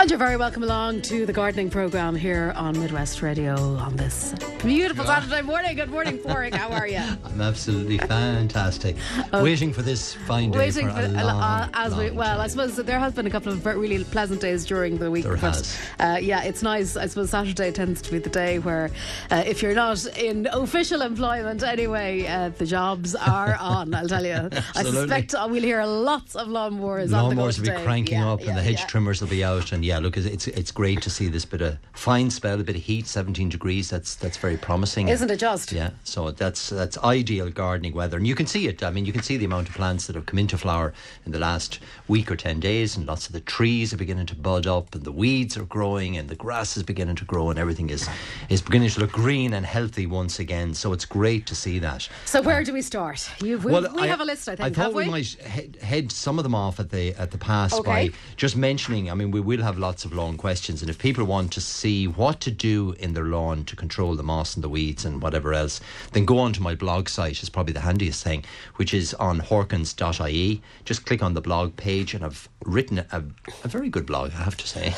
And you're very welcome along to the gardening programme here on Midwest Radio on this beautiful Saturday morning. Good morning, Porrick. How are you? I'm absolutely fantastic. Waiting for this fine day Waiting for, for, a long, uh, as we well, I suppose there has been a couple of really pleasant days during the week. There but has. Uh, yeah, it's nice. I suppose Saturday tends to be the day where, uh, if you're not in official employment anyway, uh, the jobs are on. I'll tell you. I suspect uh, we'll hear lots of lawnmowers. on the Lawnmowers will be cranking Yeah, up, yeah, and the hedge trimmers will be out. And yeah, look, it's it's great to see this bit of fine spell, a bit of heat, 17 degrees. That's that's very promising, Isn't it just? Yeah, so that's that's ideal gardening weather, and you can see it. I mean, you can see the amount of plants that have come into flower in the last week or ten days, and lots of the trees are beginning to bud up, and the weeds are growing, and the grass is beginning to grow, and everything is is beginning to look green and healthy once again. So it's great to see that. So where do we start? You've, we, we have a list, I think. I thought we, we? might head, head some of them off at the at the pass Okay. by just mentioning. I mean, we will have lots of lawn questions, and if people want to see what to do in their lawn to control the moss and the weeds and whatever else, then go on to my blog site. Is probably the handiest thing, which is on horkans.ie. Just click on the blog page, and I've written a, a very good blog, I have to say.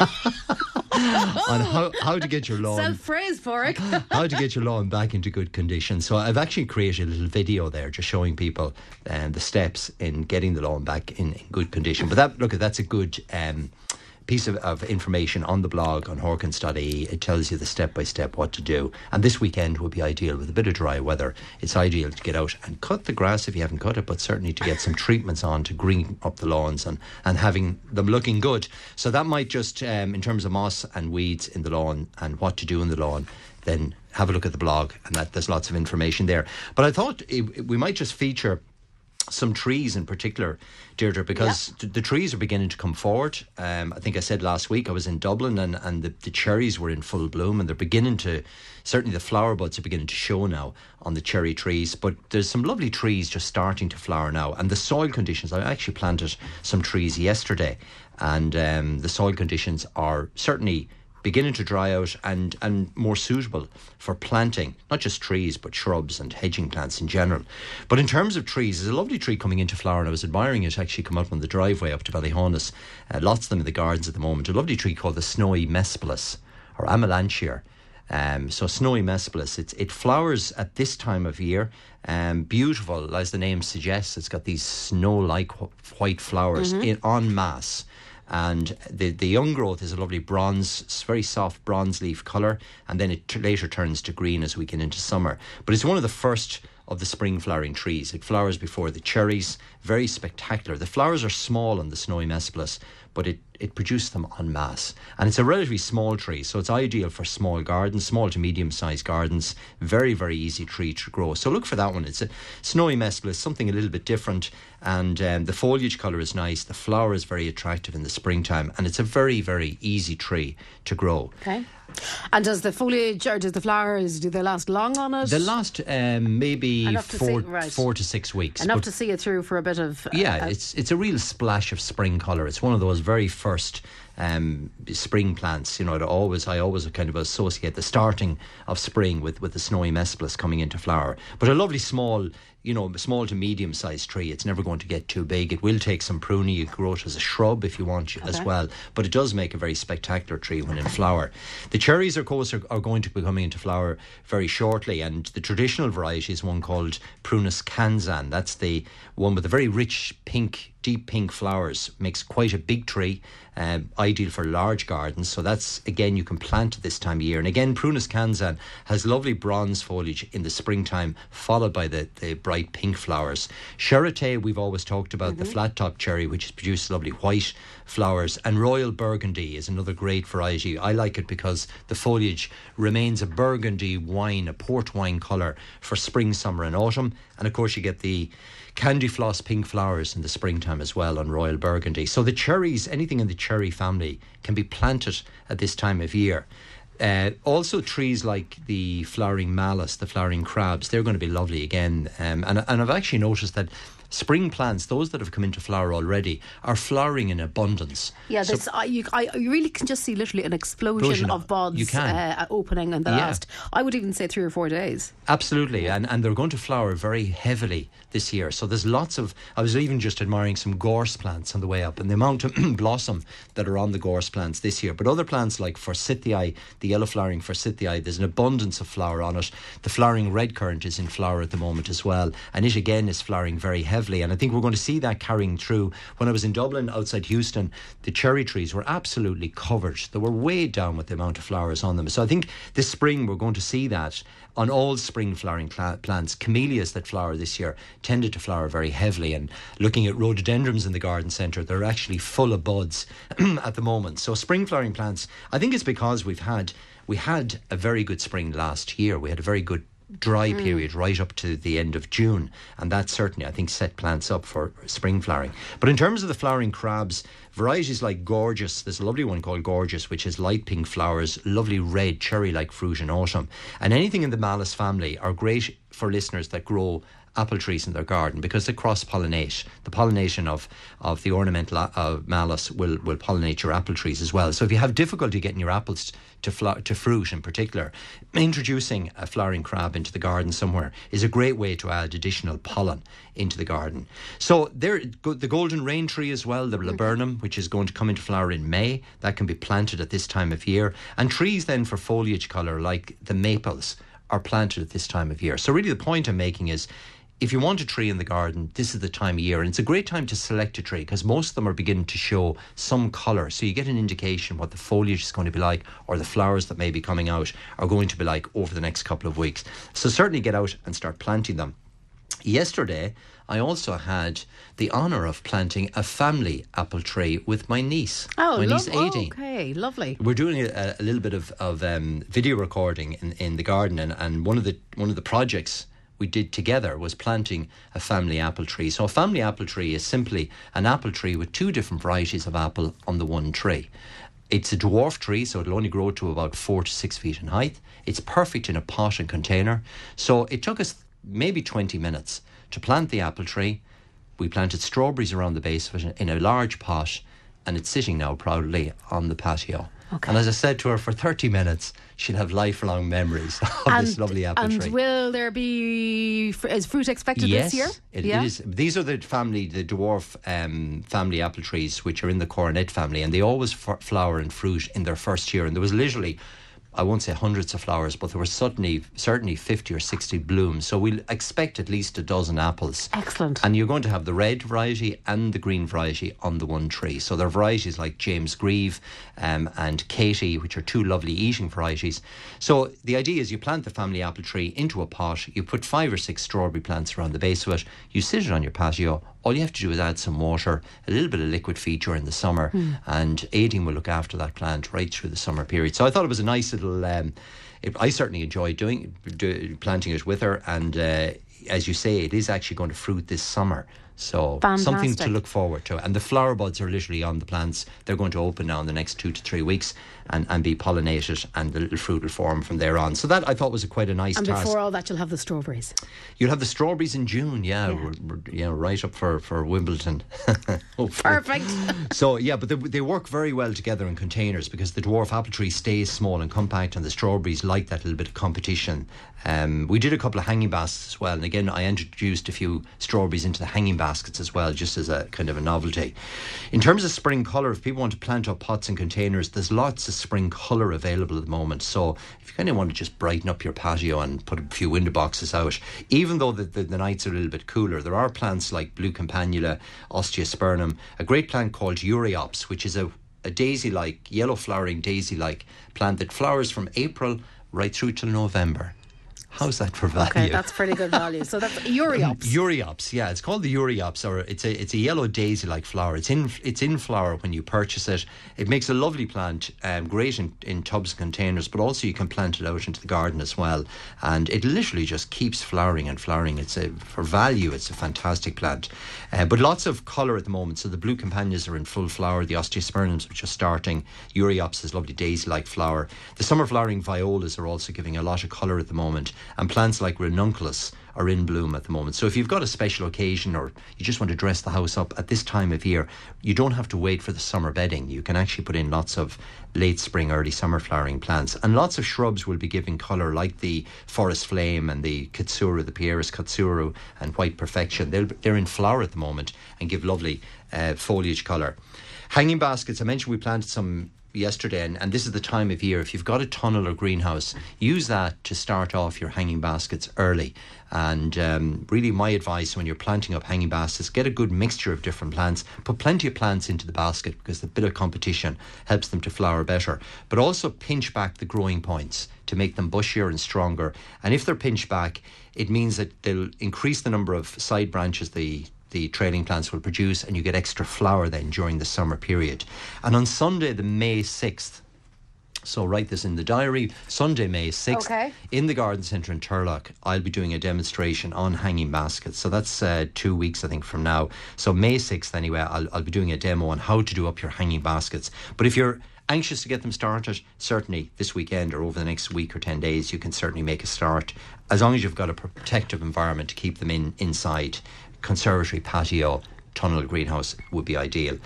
on how, how to get your lawn Self praise for it. how to get your lawn back into good condition. So I've actually created a little video there, just showing people um, the steps in getting the lawn back in, in good condition. But that look, that's a good. Um, Piece of, of information on the blog on Horkans.ie. It tells you the step by step what to do. And this weekend would be ideal with a bit of dry weather. It's ideal to get out and cut the grass if you haven't cut it, but certainly to get some treatments on to green up the lawns and, and having them looking good. So that might just, um, in terms of moss and weeds in the lawn and what to do in the lawn, then have a look at the blog and that there's lots of information there. But I thought it- we might just feature some trees in particular, Deirdre, because th- the trees are beginning to come forward. Um, I think I said last week I was in Dublin and, and the, the cherries were in full bloom and they're beginning to, certainly the flower buds are beginning to show now on the cherry trees. But there's some lovely trees just starting to flower now. And the soil conditions, I actually planted some trees yesterday and um, the soil conditions are certainly beginning to dry out and, and more suitable for planting, not just trees, but shrubs and hedging plants in general. But in terms of trees, there's a lovely tree coming into flower, and I was admiring it actually come up on the driveway up to Ballyhonus. Uh, lots of them in the gardens at the moment. A lovely tree called the snowy Mespilus or Amelanchier. Um, so snowy Mespilus, it's, it flowers at this time of year. Um, beautiful, as the name suggests. It's got these snow-like wh- white flowers in en masse and the the young growth is a lovely bronze, very soft bronze leaf colour, and then it t- later turns to green as we get into summer. But it's one of the first of the spring flowering trees. It flowers before the cherries, very spectacular. The flowers are small on the snowy mespilus, but it, it produces them en masse. And it's a relatively small tree, so it's ideal for small gardens, small to medium sized gardens. Very, very easy tree to grow. So look for that one. It's a snowy mespilus, something a little bit different. And um, the foliage colour is nice. The flower is very attractive in the springtime. And it's a very, very easy tree to grow. Okay. And does the foliage or does the flowers do they last long on it? They last um, maybe four, see- right. four to six weeks. Enough to see it through for a bit of. uh, Yeah, it's it's a real splash of spring colour. It's one of those very first um, spring plants. You know, it always I always kind of associate the starting of spring with with the snowy mespilus coming into flower. But a lovely small. You know, small to medium sized tree. It's never going to get too big. It will take some pruning. You grow it as a shrub if you want as well. But it does make a very spectacular tree when in flower. The cherries, of course, are, are going to be coming into flower very shortly. And the traditional variety is one called Prunus kanzan. That's the one with the very rich pink deep pink flowers makes quite a big tree, um, ideal for large gardens. So that's again you can plant this time of year. And again, Prunus kanzan has lovely bronze foliage in the springtime, followed by the, the bright pink flowers. Shirotae, we've always talked about the flat top cherry, which produces lovely white flowers, and Royal Burgundy is another great variety. I like it because the foliage remains a burgundy wine, a port wine colour for spring, summer, and autumn. And of course, you get the candy floss pink flowers in the springtime as well on Royal Burgundy. So the cherries, anything in the cherry family, can be planted at this time of year. Uh, also, trees like the flowering malus, the flowering crabs, they're going to be lovely again. Um, and, and I've actually noticed that spring plants, those that have come into flower already, are flowering in abundance. Yeah, So- this, I, you, I, you really can just see literally an explosion Explosion of buds you can. Uh, opening in the Yeah. last, I would even say three or four days. Absolutely, and and they're going to flower very heavily this year. So there's lots of. I was even just admiring some gorse plants on the way up, and the amount of blossom that are on the gorse plants this year. But other plants like forsythia, the yellow flowering forsythia, there's an abundance of flower on it. The flowering red currant is in flower at the moment as well, and it again is flowering very heavily. And I think we're going to see that carrying through. When I was in Dublin outside Heuston, the cherry trees were absolutely covered. They were weighed down with the amount of flowers on them. So I think this spring we're going to see that on all spring flowering cla- plants. Camellias that flower this year tended to flower very heavily. And looking at rhododendrons in the garden centre, they're actually full of buds at the moment. So spring flowering plants, I think it's because we've had we had a very good spring last year. We had a very good dry mm. period right up to the end of June, and that certainly I think set plants up for spring flowering. But in terms of the flowering crabs, varieties like Gorgeous, there's a lovely one called Gorgeous, which has light pink flowers, lovely red cherry-like fruit in autumn, and anything in the Malus family are great for listeners that grow apple trees in their garden because they cross pollinate. The pollination of, of the ornamental uh, malus will, will pollinate your apple trees as well. So if you have difficulty getting your apples to flo- to fruit in particular, introducing a flowering crab into the garden somewhere is a great way to add additional pollen into the garden. So there, go- the golden rain tree as well, the laburnum, which is going to come into flower in May, that can be planted at this time of year, and trees then for foliage colour like the maples are planted at this time of year. So really, the point I'm making is if you want a tree in the garden, this is the time of year. And it's a great time to select a tree because most of them are beginning to show some colour. So you get an indication what the foliage is going to be like or the flowers that may be coming out are going to be like over the next couple of weeks. So certainly get out and start planting them. Yesterday, I also had the honour of planting a family apple tree with my niece. Oh, my lov- niece 18 okay, lovely. we're doing a, a little bit of, of um, video recording in, in the garden and, and one of the one of the projects we did together was planting a family apple tree. So a family apple tree is simply an apple tree with two different varieties of apple on the one tree. It's a dwarf tree, so it'll only grow to about four to six feet in height. It's perfect in a pot and container. So it took us maybe 20 minutes to plant the apple tree. We planted strawberries around the base of it in a large pot, and it's sitting now proudly on the patio. Okay. And as I said to her, for 30 minutes, she'll have lifelong memories of this lovely apple and tree. will there be fr- is fruit expected yes, this year? It, it is. These are the family, the dwarf um, family apple trees, which are in the coronet family, and they always f- flower and fruit in their first year. And there was literally, I won't say hundreds of flowers, but there were certainly certainly fifty or sixty blooms. So we'll expect at least a dozen apples. Excellent. And you're going to have the red variety and the green variety on the one tree. So there are varieties like James Grieve um, and Katy, which are two lovely eating varieties. So the idea is you plant the family apple tree into a pot, you put five or six strawberry plants around the base of it, you sit it on your patio. All you have to do is add some water, a little bit of liquid feed during the summer, and Aiding will look after that plant right through the summer period. So I thought it was a nice little. Um, it, I certainly enjoyed doing do, planting it with her, and uh, as you say, it is actually going to fruit this summer. So something to look forward to. And the flower buds are literally on the plants. They're going to open now in the next two to three weeks and, and be pollinated, and the little fruit will form from there on. So that I thought was a quite a nice and task. before all that, you'll have the strawberries. You'll have the strawberries in June, yeah, Yeah. We're, we're, yeah, right up for for Wimbledon. Perfect. So yeah, but they, they work very well together in containers because the dwarf apple tree stays small and compact, and the strawberries like that little bit of competition. Um, we did a couple of hanging baskets as well, and again I introduced a few strawberries into the hanging baskets as well, just as a kind of a novelty. In terms of spring colour, if people want to plant up pots and containers, there's lots of spring colour available at the moment. So if you kind of want to just brighten up your patio and put a few window boxes out, even though the, the, the nights are a little bit cooler, there are plants like blue campanula, osteospermum, a great plant called Euryops, which is a, a daisy like, yellow flowering daisy like plant that flowers from April right through till November. How's that for value? Okay, that's pretty good value. So that's Euryops. Euryops, yeah, it's called the Euryops, or it's a it's a yellow daisy-like flower. It's in it's in flower when you purchase it. It makes a lovely plant, um, great in, in tubs and containers, but also you can plant it out into the garden as well. And it literally just keeps flowering and flowering. It's a for value, it's a fantastic plant. Uh, but lots of colour at the moment. So the blue campanias are in full flower. The osteospermums, which are starting. Euryops is lovely daisy-like flower. The summer flowering violas are also giving a lot of colour at the moment. And plants like ranunculus are in bloom at the moment. So if you've got a special occasion or you just want to dress the house up at this time of year, you don't have to wait for the summer bedding. You can actually put in lots of late spring, early summer flowering plants. And lots of shrubs will be giving colour, like the forest flame and the katsura, the Pieris katsura and white perfection. They're, they're in flower at the moment and give lovely uh, foliage colour. Hanging baskets, I mentioned we planted some yesterday, and, and this is the time of year. If you've got a tunnel or greenhouse, use that to start off your hanging baskets early. And um, really, my advice when you're planting up hanging baskets, get a good mixture of different plants. Put plenty of plants into the basket because the bit of competition helps them to flower better. But also pinch back the growing points to make them bushier and stronger. And if they're pinched back, it means that they'll increase the number of side branches the the trailing plants will produce, and you get extra flower then during the summer period. And on Sunday, the May 6th, so write this in the diary. Sunday, May 6th, Okay. in the garden centre in Turlough, I'll be doing a demonstration on hanging baskets. So that's uh, two weeks, I think, from now. So May 6th, anyway, I'll, I'll be doing a demo on how to do up your hanging baskets. But if you're anxious to get them started, certainly this weekend or over the next week or 10 days, you can certainly make a start. As long as you've got a protective environment to keep them in inside, conservatory, patio, tunnel, greenhouse would be ideal.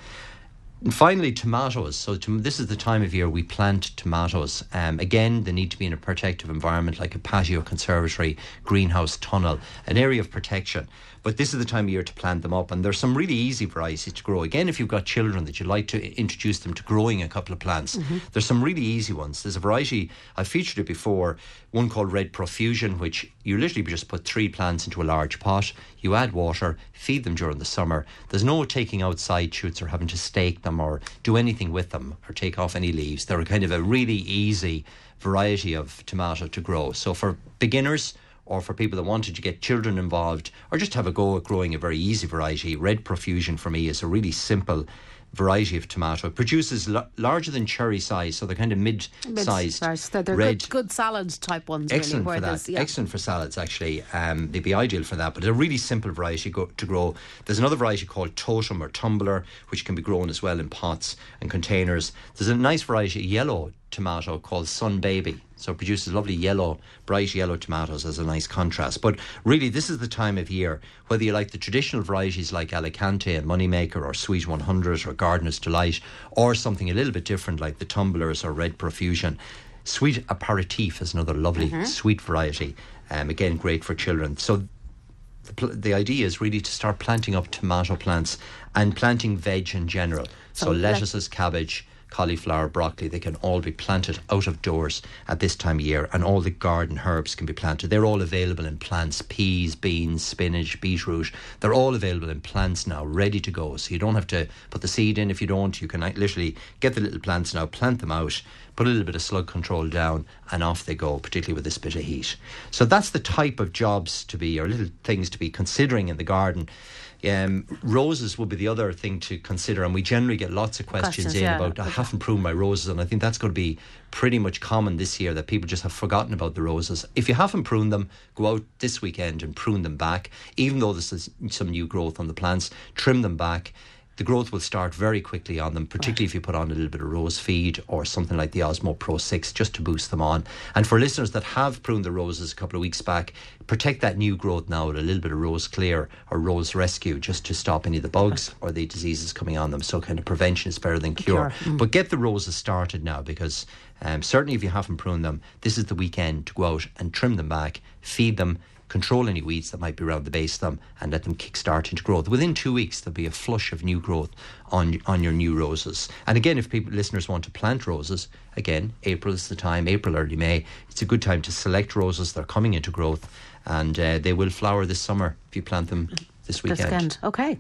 And finally, tomatoes. So to, this is the time of year we plant tomatoes. Um, again, they need to be in a protective environment like a patio, conservatory, greenhouse, tunnel, an area of protection. But this is the time of year to plant them up, and there's some really easy varieties to grow. Again, if you've got children that you'd like to introduce them to growing a couple of plants, mm-hmm. there's some really easy ones. There's a variety I've featured it before. One called Red Profusion, which you literally just put three plants into a large pot. You add water, feed them during the summer. There's no taking out side shoots or having to stake them or do anything with them or take off any leaves. They're kind of a really easy variety of tomato to grow. So for beginners or for people that wanted to get children involved or just have a go at growing a very easy variety, Red Profusion for me is a really simple variety of tomato. It produces l- larger than cherry size, so they're kind of mid-sized they're red. good, good salad type ones. Excellent really, for that. yeah. Excellent for salads, actually. Um, they'd be ideal for that. But it's a really simple variety go, to grow. There's another variety called Totem or Tumbler, which can be grown as well in pots and containers. There's a nice variety of yellow tomato called Sun Baby. So it produces lovely yellow, bright yellow tomatoes as a nice contrast. But really, this is the time of year, whether you like the traditional varieties like Alicante and Moneymaker or Sweet 100 or Gardener's Delight, or something a little bit different like the Tumblers or Red Profusion. Sweet aperitif is another lovely sweet variety. Um, again, great for children. So the, pl- the idea is really to start planting up tomato plants and planting veg in general. So, So, like- lettuces, cabbage, cauliflower, broccoli, they can all be planted out of doors at this time of year, and all the garden herbs can be planted. They're all available in plants peas, beans, spinach, beetroot. They're all available in plants now, ready to go. So you don't have to put the seed in if you don't. You can uh, literally get the little plants now, plant them out, put a little bit of slug control down, and off they go, particularly with this bit of heat. So that's the type of jobs to be, or little things to be considering in the garden. Um, roses would be the other thing to consider, and we generally get lots of questions, Questions, in yeah. about I haven't pruned my roses, and I think that's going to be pretty much common this year that people just have forgotten about the roses. If you haven't pruned them, go out this weekend and prune them back. Even though there's some new growth on the plants, trim them back. The growth will start very quickly on them, particularly if you put on a little bit of rose feed or something like the Osmo Pro 6 just to boost them on. And for listeners that have pruned the roses a couple of weeks back, protect that new growth now with a little bit of Rose Clear or Rose Rescue just to stop any of the bugs or the diseases coming on them. So, kind of prevention is better than cure. Cure, But get the roses started now because um, certainly if you haven't pruned them, this is the weekend to go out and trim them back, feed them, control any weeds that might be around the base of them, and let them kickstart into growth. Within two weeks, there'll be a flush of new growth on on your new roses. And again, if people listeners want to plant roses, again, April is the time. April, early May, it's a good time to select roses. They're coming into growth, and uh, they will flower this summer if you plant them this This weekend. weekend. Okay.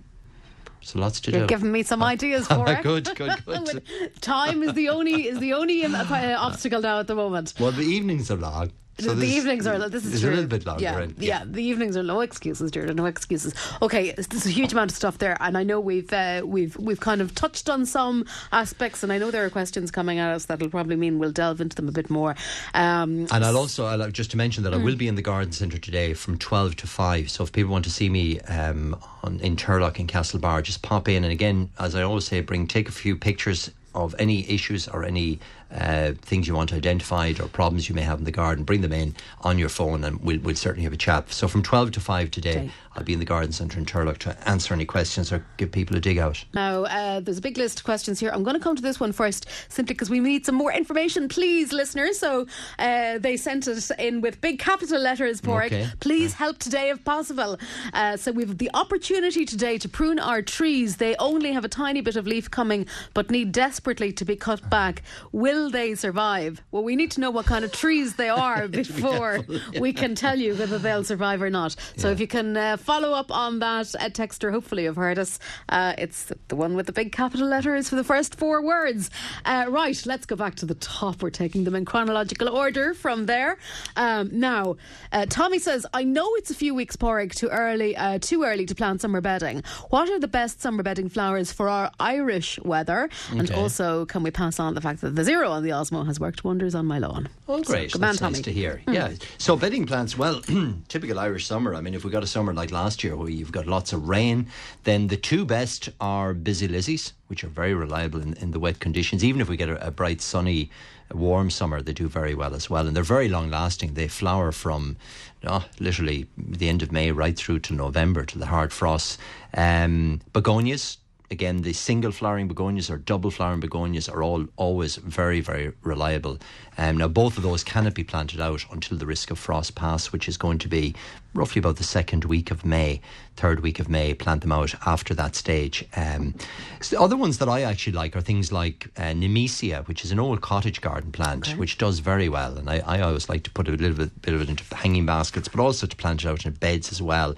So lots to You're do. giving me some ideas for it. Good, good, good. Time is the only is the only uh, obstacle now at the moment. Well, the evenings are long. So the evenings are this is true. a little bit longer. Yeah, and- yeah, the evenings are no excuses, Jordan. No excuses. Okay, there's a huge amount of stuff there, and I know we've uh, we've we've kind of touched on some aspects, and I know there are questions coming at us that'll probably mean we'll delve into them a bit more. Um, And I'll also I'll uh, just to mention that I will be in the garden centre today from twelve to five. So if people want to see me um, on, in Turlough and Castlebar, just pop in. And again, as I always say, bring take a few pictures of any issues or any uh, things you want identified or problems you may have in the garden, bring them in on your phone and we'll, we'll certainly have a chat. So from 12 to 5 today, Okay. I'll be in the garden centre in Turlough to answer any questions or give people a dig out. Now, uh, there's a big list of questions here. I'm going to come to this one first, simply because we need some more information, please, listeners. So uh, they sent it in with big capital letters, Porrick. Okay. Please help today if possible. Uh, so we've the opportunity today to prune our trees. They only have a tiny bit of leaf coming, but need desperately to be cut back. Will they survive? Well, we need to know what kind of trees they are before we can tell you whether they'll survive or not. So if you can uh, follow up on that, a texter hopefully you've heard us. Uh, it's the one with the big capital letters for the first four words. Uh, right, let's go back to the top. We're taking them in chronological order from there. Um, now, uh, Tommy says, "I know it's a few weeks porrig too early, uh, too early to plant summer bedding. What are the best summer bedding flowers for our Irish weather? And Okay. also, can we pass on the fact that the zero on the Osmo has worked wonders on my lawn? Oh, So, great. good man, Tommy. nice to hear. Yeah. So bedding plants, well, typical Irish summer. I mean, if we got a summer like last year where you've got lots of rain, then the two best are busy lizzies, which are very reliable in, in the wet conditions. Even if we get a, a bright, sunny, warm summer, they do very well as well. And they're very long lasting. They flower from oh, literally the end of May right through to November to the hard frosts. Um, begonias, again, the single flowering begonias or double flowering begonias are all always very, very reliable. Um, now, both of those cannot be planted out until the risk of frost pass, which is going to be roughly about the second week of May, third week of May. Plant them out after that stage. Um, so the other ones that I actually like are things like uh, Nemesia, which is an old cottage garden plant, which does very well. And I, I always like to put a little bit, bit of it into hanging baskets, but also to plant it out in beds as well.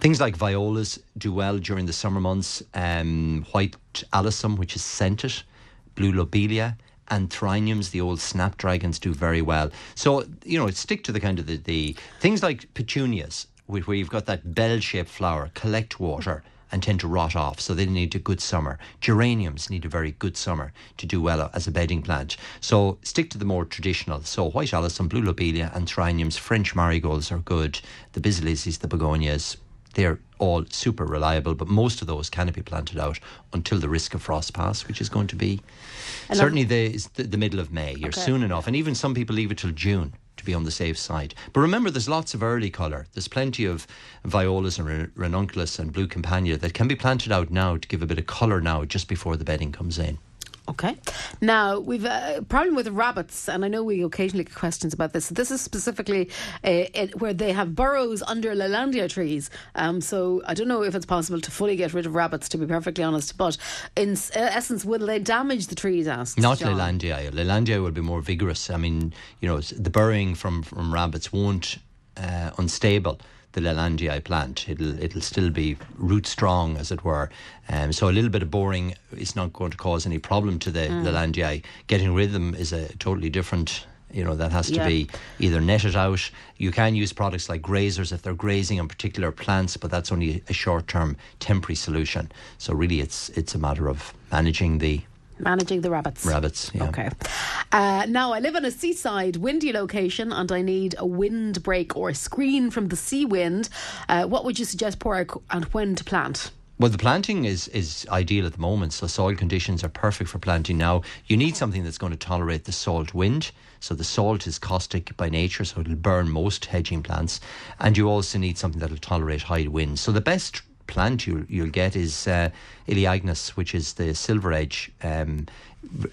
Things like violas do well during the summer months. Um, white alyssum, which is scented, blue lobelia. Antirrhinums, the old snapdragons, do very well. So you know, stick to the kind of the, the things like petunias, where you've got that bell-shaped flower, collect water and tend to rot off. So they need a good summer. Geraniums need a very good summer to do well as a bedding plant. So stick to the more traditional. So white alyssum, blue lobelia, antirrhinums. French marigolds are good. The busy lizzies, the begonias, they're all super reliable, but most of those cannot be planted out until the risk of frost pass, which is going to be And certainly the, the middle of May. You're Okay. soon enough, and even some people leave it till June to be on the safe side. But remember, there's lots of early colour. There's plenty of violas and ran- ranunculus and blue campania that can be planted out now to give a bit of colour now, just before the bedding comes in. Okay. Now, we've a problem with rabbits, and I know we occasionally get questions about this. This is specifically uh, it, where they have burrows under Leylandii trees. Um, so I don't know if it's possible to fully get rid of rabbits, to be perfectly honest. But in uh, essence, will they damage the trees, asks Not John. Leylandii. Leylandii will be more vigorous. I mean, you know, the burrowing from, from rabbits won't uh, unstable the Leylandii plant. It'll it'll still be root strong, as it were. Um, so a little bit of boring is not going to cause any problem to the Mm. Getting rid of them is a totally different. You know that has to Yeah. be either netted out. You can use products like grazers if they're grazing on particular plants, but that's only a short-term, temporary solution. So really, it's it's a matter of managing the Managing the rabbits. rabbits. Yeah. Okay. Uh, now, I live on a seaside, windy location, and I need a windbreak or a screen from the sea wind. Uh, what would you suggest, Porrick, and when to plant? Well, the planting is, is ideal at the moment, so soil conditions are perfect for planting now. You need something that's going to tolerate the salt wind. So the salt is caustic by nature, so it'll burn most hedging plants. And you also need something that'll tolerate high winds. So the best plant you'll, you'll get is uh, Elaeagnus, which is the silver edge. Um,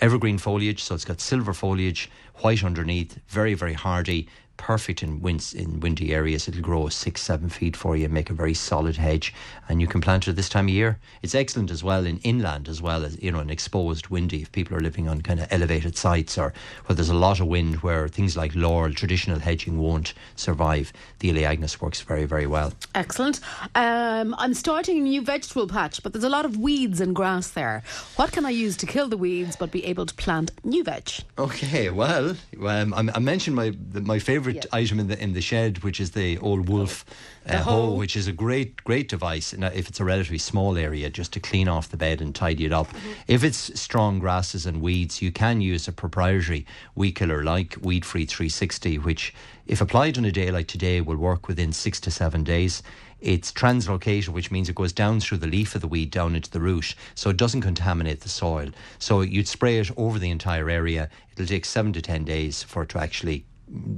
evergreen foliage, so it's got silver foliage, white underneath, very, very hardy, perfect in winds in windy areas. It'll grow six, seven feet for you and make a very solid hedge. And you can plant it this time of year. It's excellent as well in inland as well as you know, an exposed windy if people are living on kind of elevated sites or where there's a lot of wind where things like laurel, traditional hedging won't survive. The Elaeagnus works very, very well. Excellent. Um, I'm starting a new vegetable patch, but there's a lot of weeds and grass there. What can I use to kill the weeds but be able to plant new veg? Okay, well, um, I, I mentioned my my favourite Item in the in the shed, which is the old wolf The uh, hoe, which is a great great device. And if it's a relatively small area, just to clean off the bed and tidy it up. If it's strong grasses and weeds, you can use a proprietary weed killer like Weed Free 360, which, if applied on a day like today, will work within six to seven days. it's translocated, which means it goes down through the leaf of the weed down into the root, so it doesn't contaminate the soil. So you'd spray it over the entire area. It'll take seven to ten days for it to actually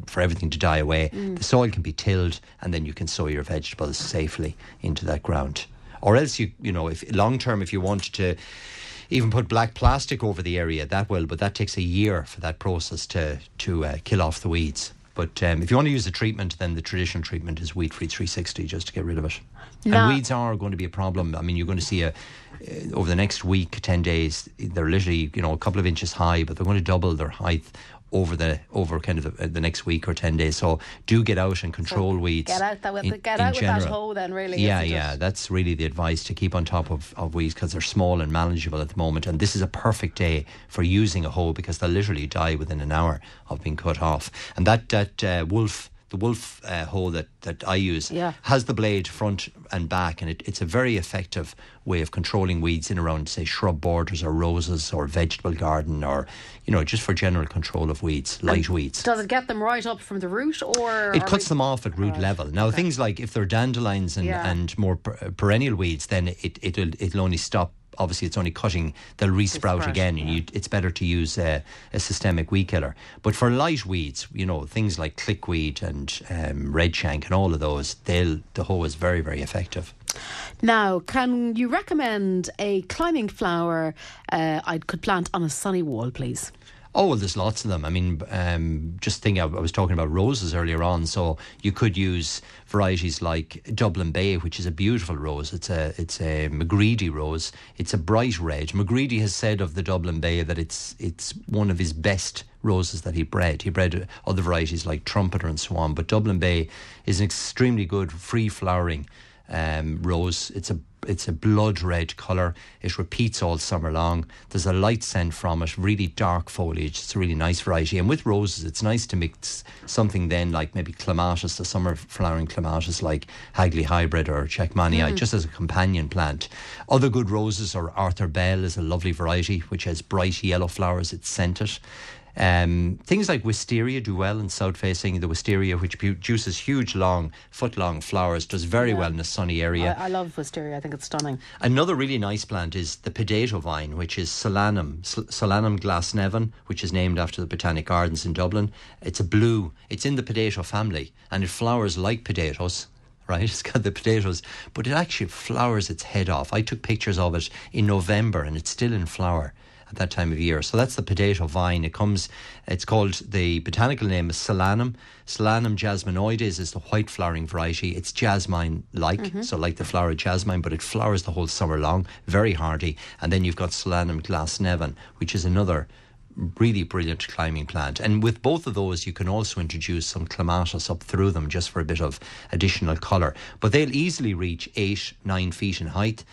for everything to die away. Mm. The soil can be tilled, and then you can sow your vegetables safely into that ground. Or else you you know if long term if you want to even put black plastic over the area that will, but that takes a year for that process to to uh, kill off the weeds. But um, if you want to use the treatment, then the traditional treatment is Weed Free 360 just to get rid of it. And weeds are going to be a problem. I mean, you're going to see a uh, over the next week, ten days, they're literally you know a couple of inches high, but they're going to double their height over the over kind of the, the, next week or ten days. So do get out and control so weeds. Get out that with, in, get out with that hoe then, really. Yeah, yeah, that's really the advice to keep on top of, of weeds because they're small and manageable at the moment. And this is a perfect day for using a hoe because they'll literally die within an hour of being cut off. And that that uh, wolf the wolf uh, hoe that, that I use yeah. has the blade front and back, and it, it's a very effective way of controlling weeds in around, say, shrub borders or roses or vegetable garden or, you know, just for general control of weeds, light and weeds. Does it get them right up from the root or? It cuts we... them off at root right. level. Now, okay. things like if they're dandelions and, yeah. and more per- perennial weeds, then it, it'll, it'll only stop obviously it's only cutting, they'll resprout again, yeah. and you, it's better to use a, a, systemic weed killer. But for light weeds, you know, things like chickweed and um, red shank and all of those, they'll, the hoe is very, very effective. Now, can you recommend a climbing flower uh, I could plant on a sunny wall, please? Oh, well, there's lots of them. I mean, um, just think I, I was talking about roses earlier on. So you could use varieties like Dublin Bay, which is a beautiful rose. It's a it's a McGredy rose. It's a bright red. McGredy has said of the Dublin Bay that it's it's one of his best roses that he bred. He bred other varieties like Trumpeter and so on, but Dublin Bay is an extremely good free flowering um, rose. It's a it's a blood red colour. It repeats all summer long. There's a light scent from it, really dark foliage. It's a really nice variety. And with roses, it's nice to mix something then like maybe clematis, the summer flowering clematis like Hagley Hybrid or jackmanii, mm. just as a companion plant. Other good roses are Arthur Bell is a lovely variety which has bright yellow flowers. It's scented. Um, things like wisteria do well in south facing. The wisteria, which produces huge, long, foot long flowers, does very yeah. well in a sunny area. I, I, love wisteria. I think it's stunning. Another really nice plant is the potato vine, which is Solanum, Solanum glasnevin, which is named after the Botanic Gardens in Dublin. It's a blue. It's in the potato family, and it flowers like potatoes right? It's got the potatoes, but it actually flowers its head off. I took pictures of it in November and it's still in flower at that time of year. So that's the potato vine. It comes, it's called, the botanical name is Solanum. Solanum jasminoides is the white flowering variety. It's jasmine like, mm-hmm. so like the flower of jasmine, but it flowers the whole summer long, very hardy. And then you've got Solanum glasnevin, which is another really brilliant climbing plant. And with both of those, you can also introduce some clematis up through them just for a bit of additional colour. But they'll easily reach eight, nine feet in height,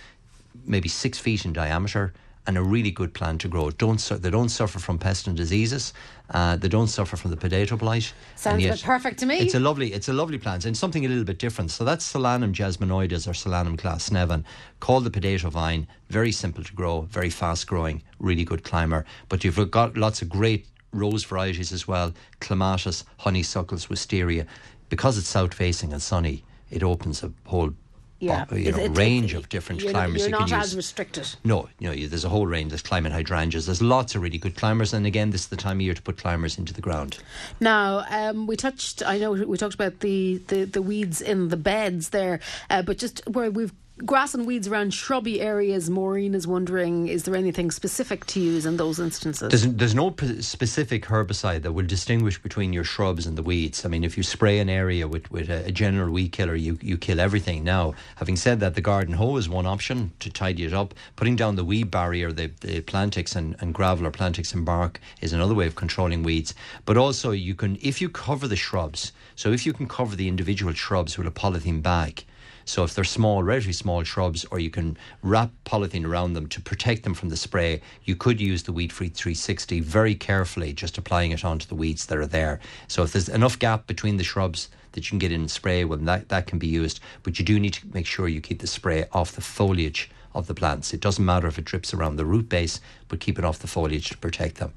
maybe six feet in diameter and a really good plant to grow. Don't su- they don't suffer from pest and diseases. Uh, they don't suffer from the potato blight. Sounds yet, perfect to me. It's a lovely, it's a lovely plant and something a little bit different. So that's Solanum jasminoides or Solanum glasnevin, called the potato vine. Very simple to grow, very fast growing, really good climber. But you've got lots of great rose varieties as well: clematis, honeysuckles, wisteria. Because it's south facing and sunny, it opens a whole yeah. you know, it, range of different you're climbers. You're you not as restricted. No, you know, there's a whole range. There's climate hydrangeas. There's lots of really good climbers, and again, this is the time of year to put climbers into the ground. Now, um, we touched. I know we talked about the the, the weeds in the beds there, uh, but just where we've grass and weeds around shrubby areas. Maureen is wondering: is there anything specific to use in those instances? There's, there's no p- specific herbicide that will distinguish between your shrubs and the weeds. I mean, if you spray an area with, with a, a general weed killer, you you kill everything. Now, having said that, the garden hoe is one option to tidy it up. Putting down the weed barrier, the, the Plantex and, and gravel or Plantex and bark is another way of controlling weeds. But also, you can if you cover the shrubs. So if you can cover the individual shrubs with a polythene bag so if they're small, relatively small shrubs, or you can wrap polythene around them to protect them from the spray, you could use the Weed Free 360 very carefully, just applying it onto the weeds that are there. So if there's enough gap between the shrubs that you can get in and spray, well, that, that can be used. But you do need to make sure you keep the spray off the foliage of the plants. It doesn't matter if it drips around the root base, but keep it off the foliage to protect them.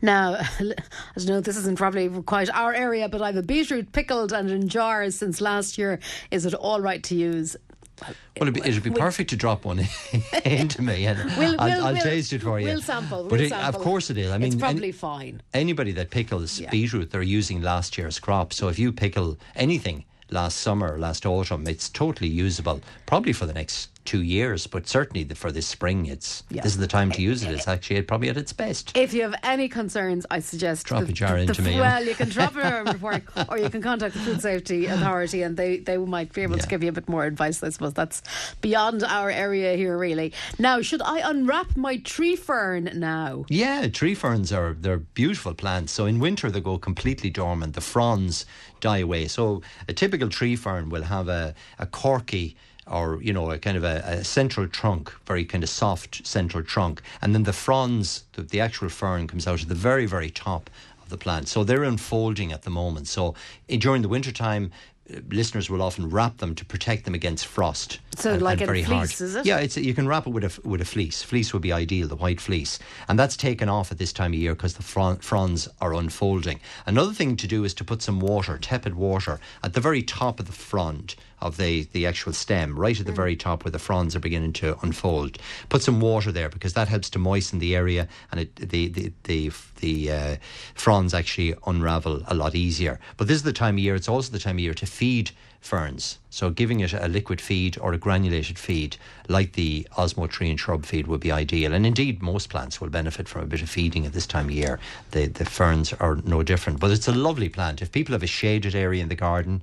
Now, I don't know, this isn't probably quite our area, but I have a beetroot pickled and in jars since last year. Is it all right to use? Well, it'd be, it'd be perfect to drop one into me, and We'll- I'll, we'll- I'll we'll- taste it for you. we'll sample, but it, sample. of course it is. I mean, it's probably any- fine. anybody that pickles Yeah. beetroot, they're using last year's crop. So if you pickle anything last summer, last autumn, it's totally usable. Probably for the next two years, but certainly the, for this spring, it's Yeah. this is the time to use it. It's actually probably at its best. If you have any concerns, I suggest Drop the, a jar the, into the, me, yeah. Well, you can drop it in a report, or you can contact the Food Safety Authority, and they, they might be able to give you a bit more advice. I suppose that's beyond our area here, really. Now, should I unwrap my tree fern now? Yeah, tree ferns are they're beautiful plants. So in winter they go completely dormant. The fronds die away. So a typical tree fern will have a, a corky or you know a kind of a, a central trunk, very kind of soft central trunk, and then the fronds, the, the actual fern comes out at the very very top of the plant. So they're unfolding at the moment. So eh, during the winter time. uh, Listeners will often wrap them to protect them against frost. So like in a very hard. fleece, is it? Yeah, it's you can wrap it with a with a fleece. Fleece would be ideal, the white fleece, and that's taken off at this time of year because the fronds are unfolding. Another thing to do is to put some water, tepid water, at the very top of the frond of the the actual stem, right at the very top where the fronds are beginning to unfold. Put some water there because that helps to moisten the area, and it, the the the the uh, fronds actually unravel a lot easier. But this is the time of year. It's also the time of year to feed ferns. So giving it a liquid feed or a granulated feed, like the osmotree and shrub feed, would be ideal. And indeed, most plants will benefit from a bit of feeding at this time of year. The the ferns are no different. But it's a lovely plant. If people have a shaded area in the garden.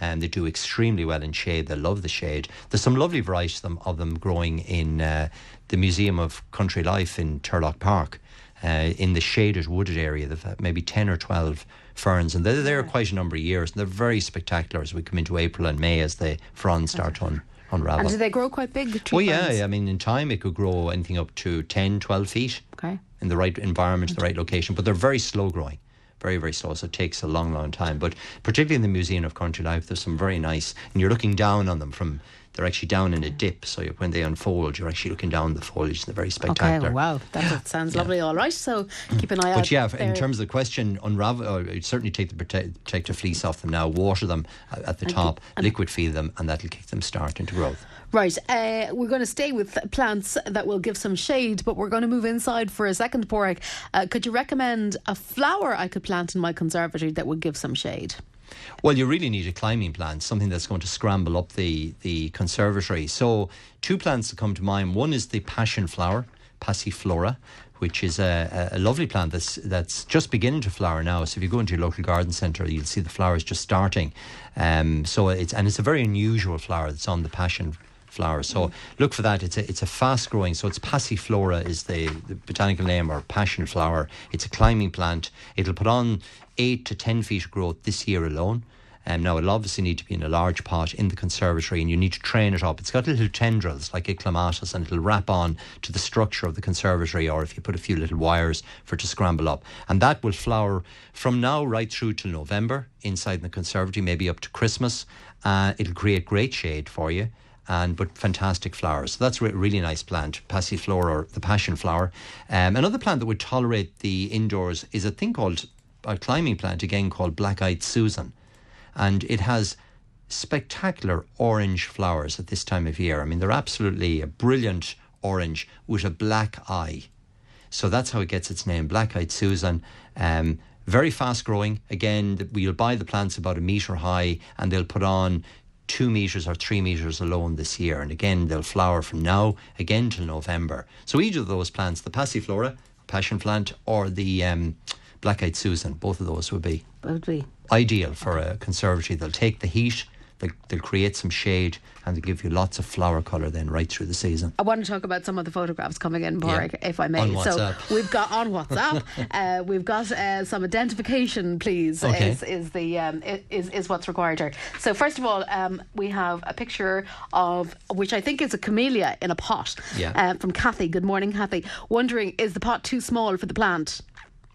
And they do extremely well in shade. They love the shade. There's some lovely varieties of them, of them growing in uh, the Museum of Country Life in Turlough Park uh, in the shaded wooded area. They've maybe 10 or 12 ferns, and they're there quite a number of years, and they're very spectacular as we come into April and May as the fronds start to un- unravel. And do they grow quite big? Tree Oh, yeah, ferns? I mean, in time it could grow anything up to 10, 12 feet Okay. in the right environment, the right location, but they're very slow growing. Very, very slow, so it takes a long, long time. But particularly in the Museum of Country Life, there's some very nice, and you're looking down on them from, they're actually down in a dip, so when they unfold, you're actually looking down the foliage, and they're very spectacular. Okay, wow, that, that sounds lovely. All right, so keep an eye out. But yeah, there. in terms of the question, unravel, you'd certainly take the prote- protective fleece off them now, water them uh, at the top, liquid feed them, and that'll kick them start into growth. Right, uh, we're going to stay with plants that will give some shade, but we're going to move inside for a second, Porrick. Uh, could you recommend a flower I could plant in my conservatory that would give some shade? Well, you really need a climbing plant, something that's going to scramble up the, the conservatory. So, two plants that come to mind. One is the passion flower, Passiflora, which is a, a, lovely plant that's that's just beginning to flower now. So, if you go into your local garden centre, you'll see the flowers just starting. Um, so, it's and it's a very unusual flower that's on the passion flower. So look for that. It's a it's a fast growing. So it's passiflora is the, the botanical name or passion flower. It's a climbing plant. It'll put on eight to ten feet of growth this year alone. Um, now it'll obviously need to be in a large pot in the conservatory, and you need to train it up. It's got little tendrils like a clematis, and it'll wrap on to the structure of the conservatory, or if you put a few little wires for it to scramble up, and that will flower from now right through till November inside the conservatory, maybe up to Christmas. Uh, it'll create great shade for you and but fantastic flowers. So that's a really nice plant, passiflora or the passion flower. Um, another plant that would tolerate the indoors is a thing called a climbing plant again called black-eyed Susan, and it has spectacular orange flowers at this time of year. I mean, they're absolutely a brilliant orange with a black eye. So that's how it gets its name, black-eyed Susan. Um, very fast growing. Again, we'll buy the plants about a metre high and they'll put on two metres or three metres alone this year. And again, they'll flower from now again till November. So each of those plants, the Passiflora, passion plant, or the um, black-eyed Susan, both of those would be Would be. ideal for a conservatory. They'll take the heat, they'll, they'll create some shade, and they'll give you lots of flower colour then right through the season. I want to talk about some of the photographs coming in, Porrick, if I may. On so we've got on WhatsApp, uh, we've got uh, some identification, please. Okay. Is is the um, is is what's required here. So first of all, um, we have a picture of which I think is a camellia in a pot. Yeah. Uh, from Kathy. Good morning, Kathy. Wondering, is the pot too small for the plant?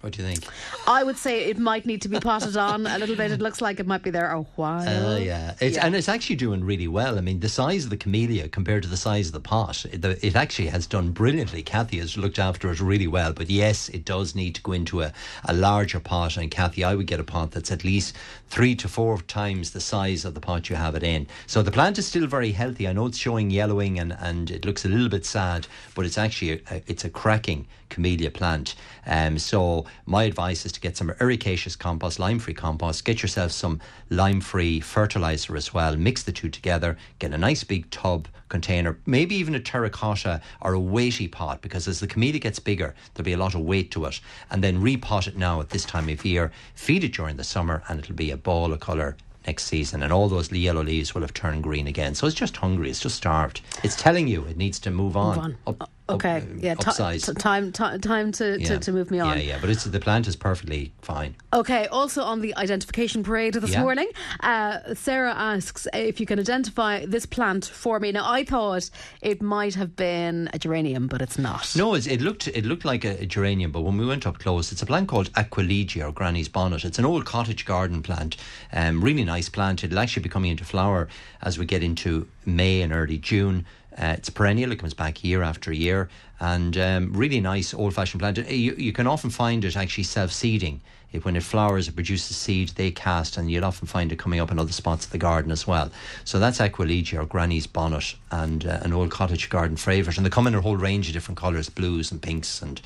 What do you think? I would say it might need to be potted on a little bit. It looks like it might be there a while. Uh, yeah. It's, Yeah. and it's actually doing really well. I mean, the size of the camellia compared to the size of the pot, it, it actually has done brilliantly. Kathy has looked after it really well. But yes, it does need to go into a, a larger pot. And Kathy, I would get a pot that's at least three to four times the size of the pot you have it in. So the plant is still very healthy. I know it's showing yellowing and, and it looks a little bit sad, but it's actually a, a- it's a cracking camellia plant. Um, so my advice is to get some ericaceous compost, lime-free compost. Get yourself some lime-free fertilizer as well. Mix the two together. Get a nice big tub container, maybe even a terracotta or a weighty pot, because as the camellia gets bigger, there'll be a lot of weight to it. And then repot it now at this time of year. Feed it during the summer, and it'll be a ball of colour next season, and all those yellow leaves will have turned green again. So it's just hungry. It's just starved. It's telling you it needs to move on. Move on. Up, Okay, yeah, ti- upsize. t- time, ti- time to, Yeah. to, to move me on. Yeah, yeah, but it's the plant is perfectly fine. Okay, also on the identification parade this Yeah. morning, uh, Sarah asks if you can identify this plant for me. Now, I thought it might have been a geranium, but it's not. No, it's, it looked it looked like a, a geranium, but when we went up close, it's a plant called Aquilegia or Granny's bonnet. It's an old cottage garden plant, um, really nice plant. It'll actually be coming into flower as we get into May and early June. Uh, it's perennial; it comes back year after year, and um, really nice old-fashioned plant. You, you can often find it actually self-seeding. It, when it flowers, it produces seed. They cast, and you'll often find it coming up in other spots of the garden as well. So that's Aquilegia or Granny's bonnet, and uh, an old cottage garden favourite. And they come in a whole range of different colours, blues and pinks and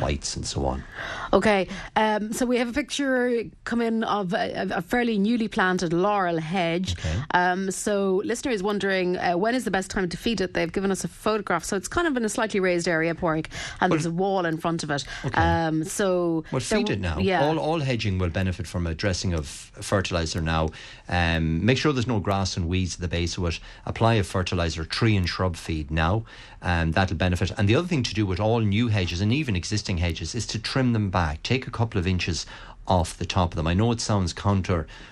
whites and so on. Okay, um, so we have a picture come in of a, a fairly newly planted laurel hedge. Okay. Um, so, listener is wondering uh, when is the best time to feed it. They've given us a photograph, so it's kind of in a slightly raised area, Porrick, and there's a wall in front of it. Um, so, Well, feed w- it now. Yeah. All, all hedging will benefit from a dressing of fertiliser now. Um, make sure there's no grass and weeds at the base of it. Apply a fertiliser tree and shrub feed now. and that'll benefit. And the other thing to do with all new hedges and even existing hedges is to trim them back. Take a couple of inches off the top of them. I know it sounds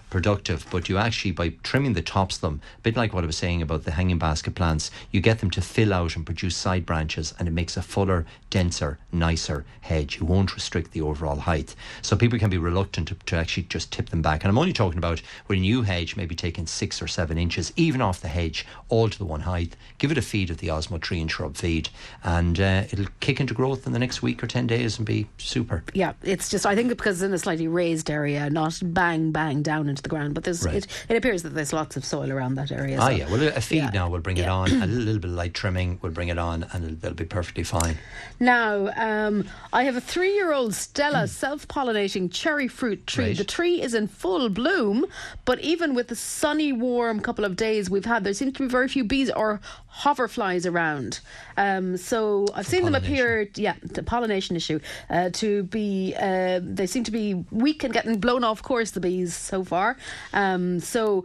counterproductive, but you actually, by trimming the tops of them, a bit like what I was saying about the hanging basket plants, you get them to fill out and produce side branches, and it makes a fuller, denser, nicer hedge. You won't restrict the overall height. So people can be reluctant to, to actually just tip them back. And I'm only talking about with a new hedge, maybe taking six or seven inches, even off the hedge, all to the one height. Give it a feed of the Osmo tree and shrub feed, and uh, it'll kick into growth in the next week or 10 days and be super. Yeah, it's just I think because it's in a slightly raised area, not bang bang down into the ground. But there's Right. it, it appears that there's lots of soil around that area. Ah, so- yeah. Well, a feed Yeah. now will bring it on. A little, bit of light trimming will bring it on, and it'll, it'll be perfectly fine. Now, um, I have a three year old Stella self pollinating cherry fruit tree. Right. The tree is in full bloom, but even with the sunny, warm couple of days we've had, there seems to be very few bees or hoverflies around. Um, so I've seen them appear, yeah, the pollination issue, uh, to be, uh, they seem to be weak and getting blown off course, the bees so far. Um, so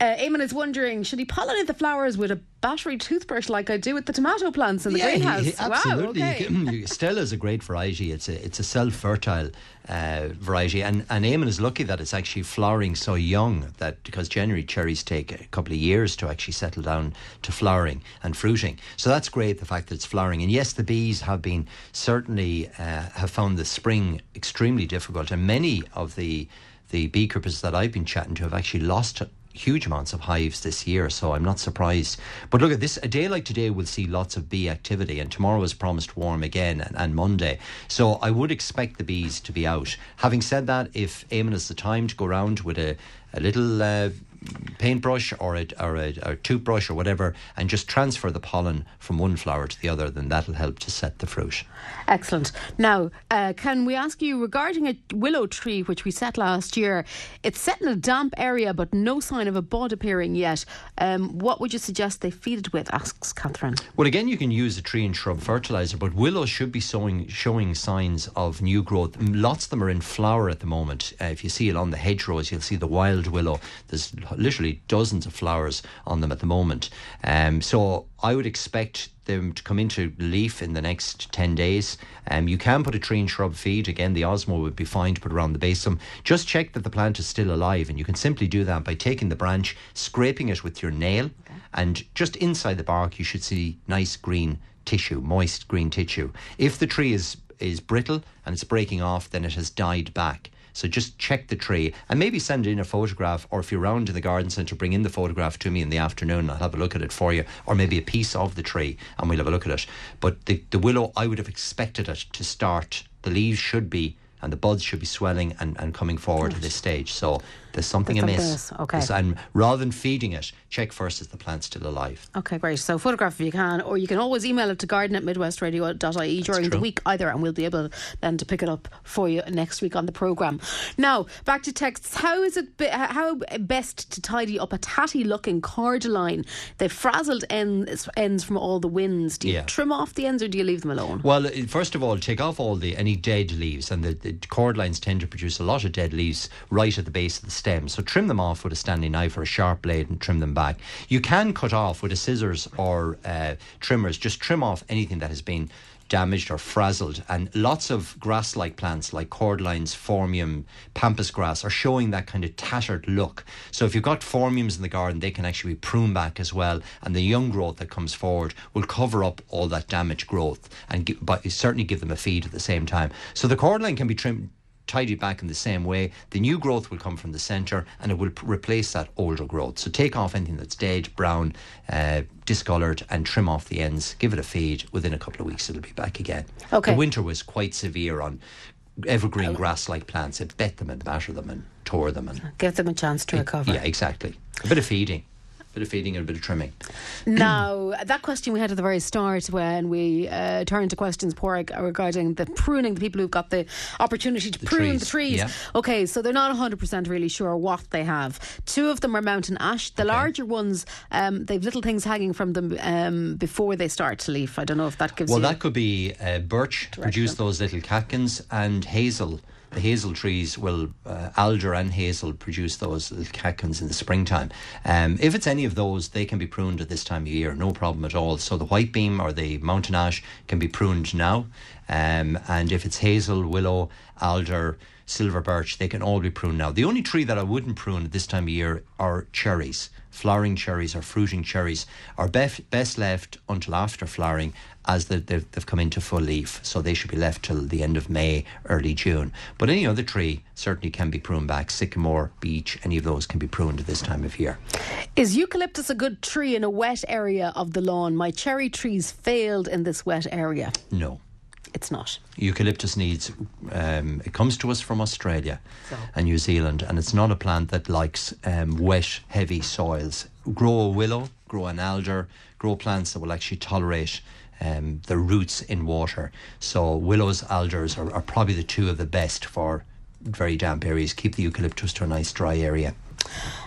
uh, Eamon is wondering should he pollinate the flowers with a battery toothbrush like I do with the tomato plants in the he- greenhouse? he- absolutely. Wow, okay. can- Stella's a great variety. It's a it's a self fertile uh, variety, and and Eamon is lucky that it's actually flowering so young. That because generally cherries take a couple of years to actually settle down to flowering and fruiting. So that's great. The fact that it's flowering, and yes, the bees have been certainly uh, have found the spring extremely difficult, and many of the the beekeepers that I've been chatting to have actually lost huge amounts of hives this year, so I'm not surprised. But look at this: a day like today will see lots of bee activity, and tomorrow is promised warm again, and, and Monday. So I would expect the bees to be out. Having said that, if Eamon has the time to go around with a a little uh, paintbrush or a, or a or toothbrush or whatever, and just transfer the pollen from one flower to the other, then that'll help to set the fruit. Excellent. Now, uh, can we ask you regarding a willow tree which we set last year? It's set in a damp area, but no sign of a bud appearing yet. Um, what would you suggest they feed it with? Asks Catherine. Well, again, you can use a tree and shrub fertilizer, but willows should be showing, showing signs of new growth. Lots of them are in flower at the moment. Uh, if you see along the hedgerows, you'll see the wild willow. There's literally dozens of flowers on them at the moment. Um, so I would expect them to come into leaf in the next 10 days. Um, you can put a tree and shrub feed. Again, the Osmo would be fine to put around the base of them. Just check that the plant is still alive, and you can simply do that by taking the branch, scraping it with your nail, and just inside the bark, you should see nice green tissue, moist green tissue. If the tree is is brittle and it's breaking off, then it has died back. So just check the tree and maybe send in a photograph, or if you're around in the garden centre, bring in the photograph to me in the afternoon. I'll have a look at it for you, or maybe a piece of the tree, and we'll have a look at it. But the, the willow, I would have expected it to start. The leaves should be and the buds should be swelling and, and coming forward at this stage. So there's something There's amiss. something okay. There's- And rather than feeding it, check first is the plant still alive. Okay, great. So photograph if you can, or you can always email it to garden at midwestradio.ie during the week either, and we'll be able then to pick it up for you next week on the programme. Now, back to texts. How is it, be, how best to tidy up a tatty looking cordyline? They've frazzled ends, ends from all the winds. Do you Yeah. trim off the ends or do you leave them alone? Well, uh, first of all, take off all the any dead leaves, and the, the cordylines tend to produce a lot of dead leaves right at the base of the So trim them off with a Stanley knife or a sharp blade and trim them back. You can cut off with a scissors or uh, trimmers. Just trim off anything that has been damaged or frazzled. And lots of grass-like plants like cordylines, phormium, pampas grass are showing that kind of tattered look. So if you've got phormiums in the garden, they can actually be pruned back as well. And the young growth that comes forward will cover up all that damaged growth and gi- but you certainly give them a feed at the same time. So the cordyline can be trimmed tidied back in the same way. The new growth will come from the centre and it will p- replace that older growth. So take off anything that's dead, brown, uh, discoloured, and trim off the ends. Give it a feed. Within a couple of weeks, it'll be back again. Okay. The winter was quite severe on evergreen grass-like plants. It bet them and battered them and tore them and Give them a chance to recover. yeah, exactly. A bit of feeding, bit of feeding and a bit of trimming. Now, that question we had at the very start when we uh, turned to questions, Porrick, regarding the pruning, the people who've got the opportunity to prune the trees, trees. yeah. Okay, so they're not 100% really sure what they have. Two of them are mountain ash. The larger ones, um, they've little things hanging from them um, before they start to leaf. I don't know if that gives Well, you. that could be uh, birch produce those little catkins, and hazel. The hazel trees will uh, alder and hazel produce those little catkins in the springtime. Um, if it's any of those, they can be pruned at this time of year, no problem at all. So the white beam or the mountain ash can be pruned now, um, and if it's hazel, willow, alder, silver birch, they can all be pruned now. The only tree that I wouldn't prune at this time of year are cherries. Flowering cherries or fruiting cherries are bef- best left until after flowering as the, they've, they've come into full leaf. So they should be left till the end of May, early June. But any other tree certainly can be pruned back. Sycamore, beech, any of those can be pruned at this time of year. Is eucalyptus a good tree in a wet area of the lawn? My cherry trees failed in this wet area. No. It's not. eucalyptus needs um, it comes to us from Australia and New Zealand and it's not a plant that likes um, wet heavy soils grow a willow grow an alder grow plants that will actually tolerate um, the roots in water. So willows alders are, are probably the two of the best for very damp areas. Keep the eucalyptus to a nice dry area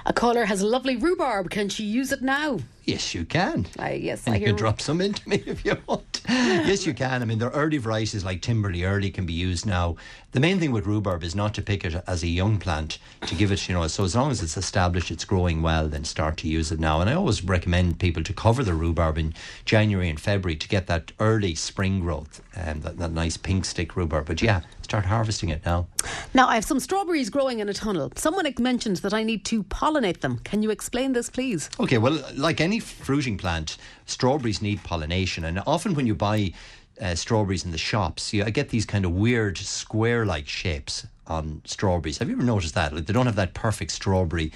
A caller has a lovely rhubarb. Can she use it now? yes you can I, yes, And I you can drop some into me if you want. yes, you can. I mean, there are early varieties like Timperley Early can be used now. The main thing with rhubarb is not to pick it as a young plant, to give it, you know, so as long as it's established, it's growing well, then start to use it now. And I always recommend people to cover the rhubarb in January and February to get that early spring growth, um, that, that nice pink stick rhubarb. But yeah, start harvesting it now. Now, I have some strawberries growing in a tunnel. Someone mentioned that I need to pollinate them. Can you explain this, please? Okay, well, like any fruiting plant, strawberries need pollination, and often when you buy uh, strawberries in the shops, you get these kind of weird square-like shapes on strawberries. Have you ever noticed that? Like they don't have that perfect strawberry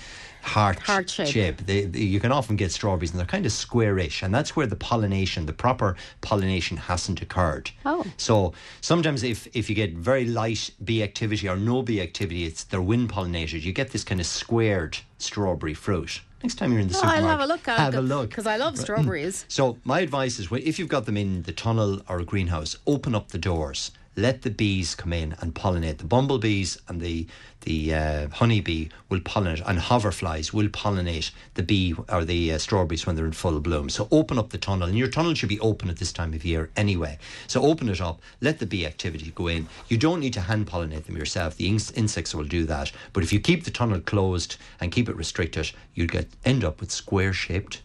heart, Heart shape. They, they- you can often get strawberries, and they're kind of squarish, and that's where the pollination, the proper pollination, hasn't occurred. Oh. So sometimes if, if you get very light bee activity or no bee activity, it's they're wind pollinated. You get this kind of squared strawberry fruit. Next time you're in the Oh, supermarket, I'll have a look. I'll Have a look Because I love mm. strawberries. So my advice is, if you've got them in the tunnel or a greenhouse, open up the doors. Let the bees come in and pollinate. The bumblebees and the the uh, honeybee will pollinate, and hoverflies will pollinate the bee or the uh, strawberries when they're in full bloom. So open up the tunnel, and your tunnel should be open at this time of year anyway. So open it up, let the bee activity go in. You don't need to hand pollinate them yourself. The ins- insects will do that. But if you keep the tunnel closed and keep it restricted, you'll get end up with square shaped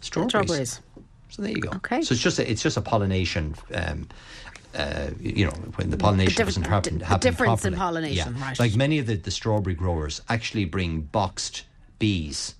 strawberries. Strawberries. So there you go. Okay. So it's just a, it's just a pollination. Um, uh, you know, when the pollination diff- doesn't happen, the happen difference in pollination, yeah. right. Like many of the, the strawberry growers actually bring boxed bees.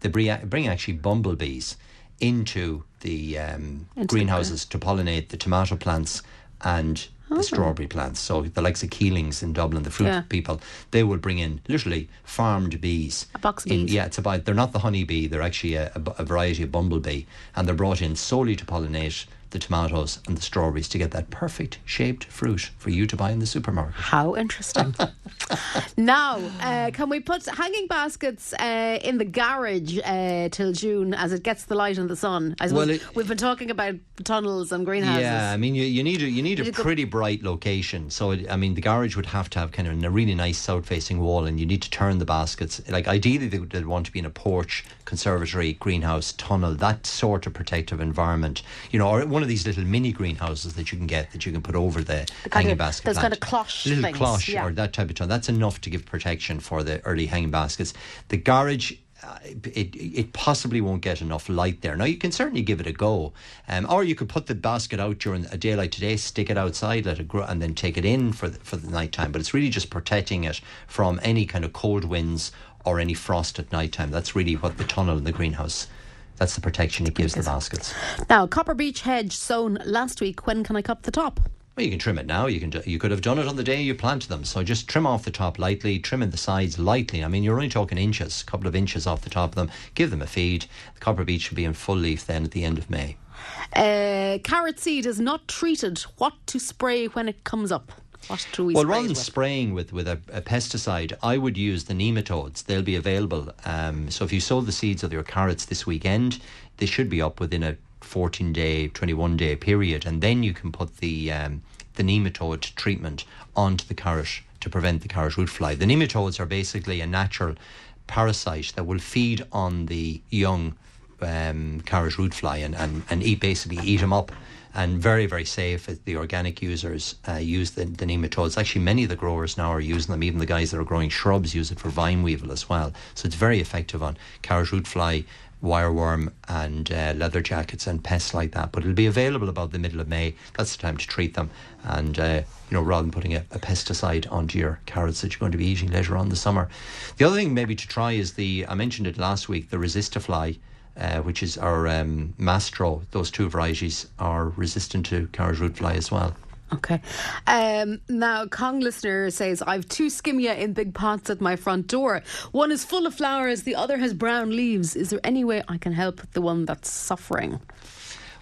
They bring, actually bumblebees into the um, Into the greenhouses to pollinate the tomato plants and the strawberry plants. So the likes of Keelings in Dublin, the fruit Yeah. people, they will bring in literally farmed bees. A box of In- bees. yeah, it's about they're not the honey bee. They're actually a, a a variety of bumblebee, and they're brought in solely to pollinate the tomatoes and the strawberries to get that perfect shaped fruit for you to buy in the supermarket. How interesting. now, uh, can we put hanging baskets uh, in the garage uh, till June as it gets the light and the sun? I suppose Well, it- we've been talking about tunnels and greenhouses. Yeah, I mean, you, you need a, you need a Need a good- pretty bright location. So, it, I mean, the garage would have to have kind of a really nice south-facing wall, and you need to turn the baskets. Like, ideally, they'd want to be in a porch, conservatory, greenhouse, tunnel, that sort of protective environment. You know, or one of these little mini greenhouses that you can get that you can put over the, kind hanging of- basket. kind plant. of cloche little things, cloche yeah. or that type of tunnel. That's enough to give protection for the early hanging baskets. The garage uh, it it possibly won't get enough light there. Now you can certainly give it a go, um, or you could put the basket out during a day like today, stick it outside, let it grow, and then take it in for the, for the night time. But it's really just protecting it from any kind of cold winds or any frost at night time. That's really what the tunnel in the greenhouse. That's the protection it gives the baskets. Now, Copper Beech hedge sown last week. When can I cut the top? Well, you can trim it now. You can do, you could have done it on the day you planted them. So just trim off the top lightly, trim in the sides lightly. I mean, you're only talking inches, a couple of inches off the top of them. Give them a feed. The copper beech should be in full leaf then at the end of May. Uh, carrot seed is not treated. What to spray when it comes up? What do we Well, rather than spraying with, with a, a pesticide, I would use the nematodes. They'll be available. Um, so if you sow the seeds of your carrots this weekend, they should be up within a 14 day, 21 day period. And then you can put the, um, the nematode treatment onto the carrot to prevent the carrot root fly. The nematodes are basically a natural parasite that will feed on the young um, carrot root fly and, and, and eat basically eat them up and very very safe. The organic users uh, use the, the nematodes actually many of the growers now are using them. Even the guys that are growing shrubs use it for vine weevil as well. So it's very effective on carrot root fly wireworm and uh, leather jackets and pests like that. But it'll be available about the middle of May. That's the time to treat them. And uh, you know rather than putting a, a pesticide onto your carrots that you're going to be eating later on the summer. The other thing maybe to try is the I mentioned it last week the Resistafly uh, which is our um, Maestro. Those two varieties are resistant to carrot root fly as well. Okay. Um, now, Cong listener says, I've two skimmia in big pots at my front door. One is full of flowers, the other has brown leaves. Is there any way I can help the one that's suffering?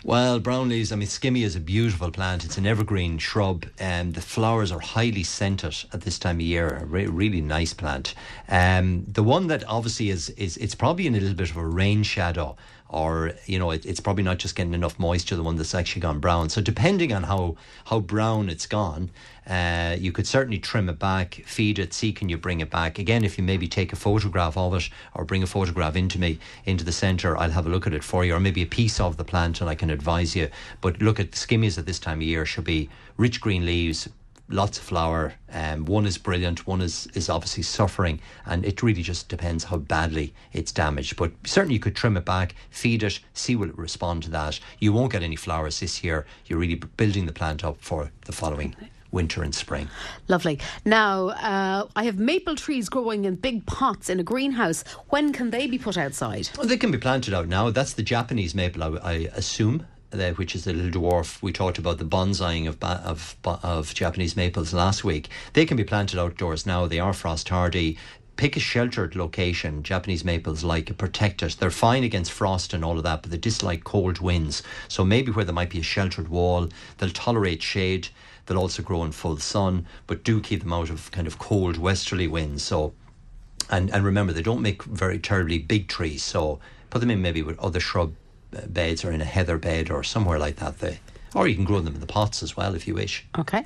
Well, brown leaves, I mean, skimmia is a beautiful plant. It's an evergreen shrub, and the flowers are highly scented at this time of year. A re- really nice plant. Um, the one that obviously is, is it's probably in a little bit of a rain shadow, or you know, it, it's probably not just getting enough moisture. The one that's actually gone brown. So depending on how how brown it's gone, uh, you could certainly trim it back, feed it, see can you bring it back. Again, if you maybe take a photograph of it or bring a photograph into me into the centre, I'll have a look at it for you, or maybe a piece of the plant, and I can advise you. But look at the skimmias at this time of year should be rich green leaves. Lots of flower. Um, one is brilliant. One is, is obviously suffering, and it really just depends how badly it's damaged. But certainly, you could trim it back, feed it, see will it respond to that. You won't get any flowers this year. You're really building the plant up for the following winter and spring. Lovely. Now, uh, I have maple trees growing in big pots in a greenhouse. When can they be put outside? Well, they can be planted out now. That's the Japanese maple, I, I assume. Which is the little dwarf we talked about the bonsaiing of, of of Japanese maples last week. They can be planted outdoors now. They are frost hardy. Pick a sheltered location. Japanese maples like it, protect it. They're fine against frost and all of that, but they dislike cold winds. So maybe where there might be a sheltered wall, they'll tolerate shade. They'll also grow in full sun, but do keep them out of kind of cold westerly winds. So and and remember they don't make very terribly big trees so put them in maybe with other shrub beds or in a heather bed or somewhere like that. They or you can grow them in the pots as well if you wish. Okay.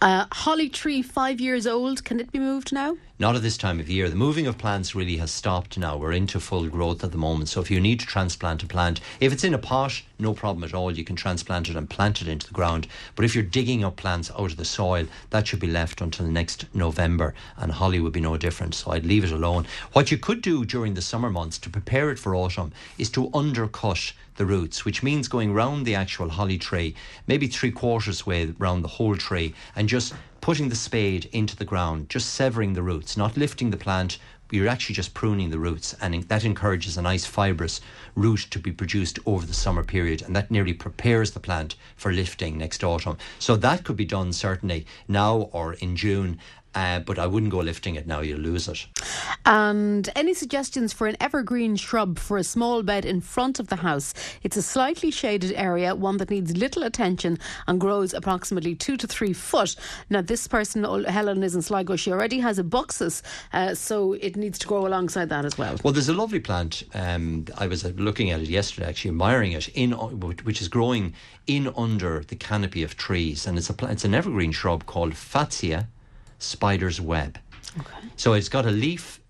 Uh, holly tree, five years old. Can it be moved now? not at this time of year. The moving of plants really has stopped now. We're into full growth at the moment. So if you need to transplant a plant if it's in a pot no problem at all. You can transplant it and plant it into the ground. But if you're digging up plants out of the soil that should be left until next November and holly would be no different. So I'd leave it alone. What you could do during the summer months to prepare it for autumn is to undercut the roots, which means going round the actual holly tree, maybe three quarters way round the whole tree, and just putting the spade into the ground, just severing the roots, not lifting the plant, you're actually just pruning the roots, and that encourages a nice fibrous root to be produced over the summer period, and that nearly prepares the plant for lifting next autumn. So that could be done certainly now or in June. Uh, but I wouldn't go lifting it now, you'll lose it. And any suggestions for an evergreen shrub for a small bed in front of the house? It's a slightly shaded area, one that needs little attention and grows approximately two to three foot. Now, this person, Helen, is in Sligo. She already has a buxus, uh, so it needs to grow alongside that as well. Well, there's a lovely plant. Um, I was looking at it yesterday, actually admiring it, in which is growing in under the canopy of trees, and it's a it's an evergreen shrub called Fatsia spider's web. Okay. So it's got a leaf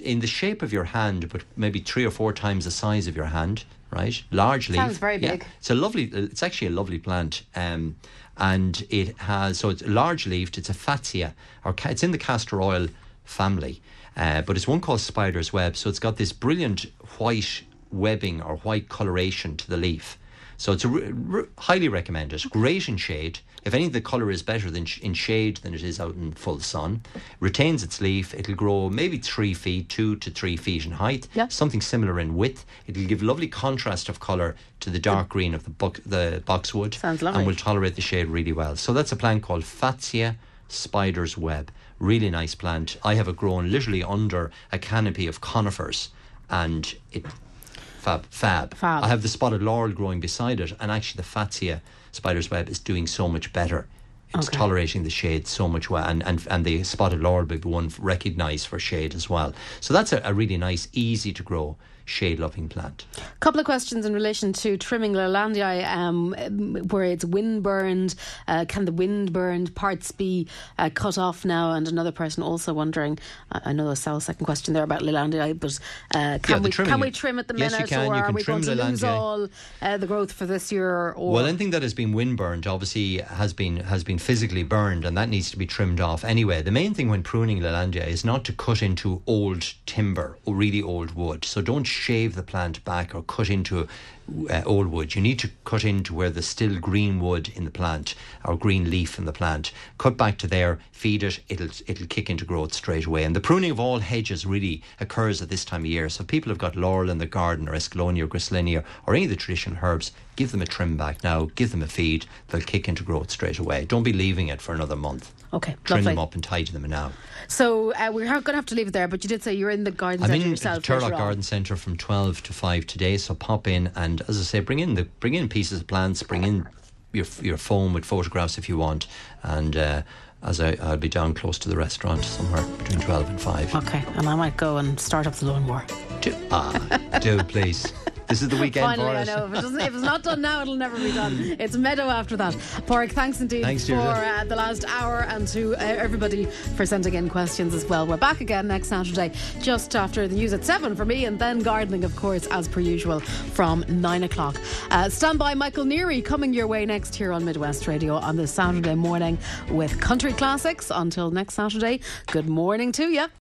in the shape of your hand, but maybe three or four times the size of your hand, right? Large leaf. Sounds very big. Yeah. It's a lovely. It's actually a lovely plant, um, and it has so it's large leafed. It's a fatsia, or it's in the castor oil family, uh, but it's one called spider's web. So it's got this brilliant white webbing or white coloration to the leaf. So it's re- re- highly recommended. Great in shade. If any, the colour is better than sh- in shade than it is out in full sun. Retains its leaf. It'll grow maybe three feet, two to three feet in height. Yeah. Something similar in width. It'll give lovely contrast of colour to the dark green of the the boxwood. Sounds lovely. And will tolerate the shade really well. So that's a plant called Fatsia spider's web. Really nice plant. I have it grown literally under a canopy of conifers, and it Fab. Fab. Fab. I have the spotted laurel growing beside it, and actually the Fatsia spider's web is doing so much better. It's Okay. tolerating the shade so much well, and, and, and the spotted laurel will be one recognised for shade as well. So that's a, a really nice, easy to grow, shade loving plant. A couple of questions in relation to trimming Leylandii, um, where it's wind burned. Uh, can the wind burned parts be uh, cut off now? And another person also wondering. I I know there's a second question there about Leylandii, but uh, can Yeah, we trimming- can we trim at the Yes, minute, can. or are we going to lose all uh, the growth for this year? Or Well, anything that has been wind burned obviously has been has been physically burned, and that needs to be trimmed off anyway. The main thing when pruning Leylandii is not to cut into old timber or really old wood. So don't shave the plant back or cut into uh, old wood. You need to cut into where there's still green wood in the plant or green leaf in the plant. Cut back to there, feed it. It'll it'll kick into growth straight away. And the pruning of all hedges really occurs at this time of year. So people have got laurel in the garden or escallonia or griselinia or any of the traditional herbs, give them a trim back now. Give them a feed. They'll kick into growth straight away. Don't be leaving it for another month. Okay, Trim lovely. them up and tidy them now. So uh, we're going to have to leave it there. But you did say you're in the garden centre. I'm centre in yourself. Turlough. Garden Centre from twelve to five today. So pop in and, as I say, bring in the bring in pieces of plants, bring in your your phone with photographs if you want, and. Uh, as I, I'll be down close to the restaurant somewhere between 12 and 5. Okay, and I might go and start up the lawnmower. Do, ah, do please. This is the weekend Finally, for I know. If, it if it's not done now, it'll never be done. It's Meadow after that. Porrick, thanks indeed Thanks, for uh, the last hour and to uh, everybody for sending in questions as well. We're back again next Saturday, just after the news at 7 for me, and then gardening, of course, as per usual, from 9 o'clock. Uh, stand by Michael Neary coming your way next here on Midwest Radio on this Saturday morning with classics. Until next Saturday, good morning to you.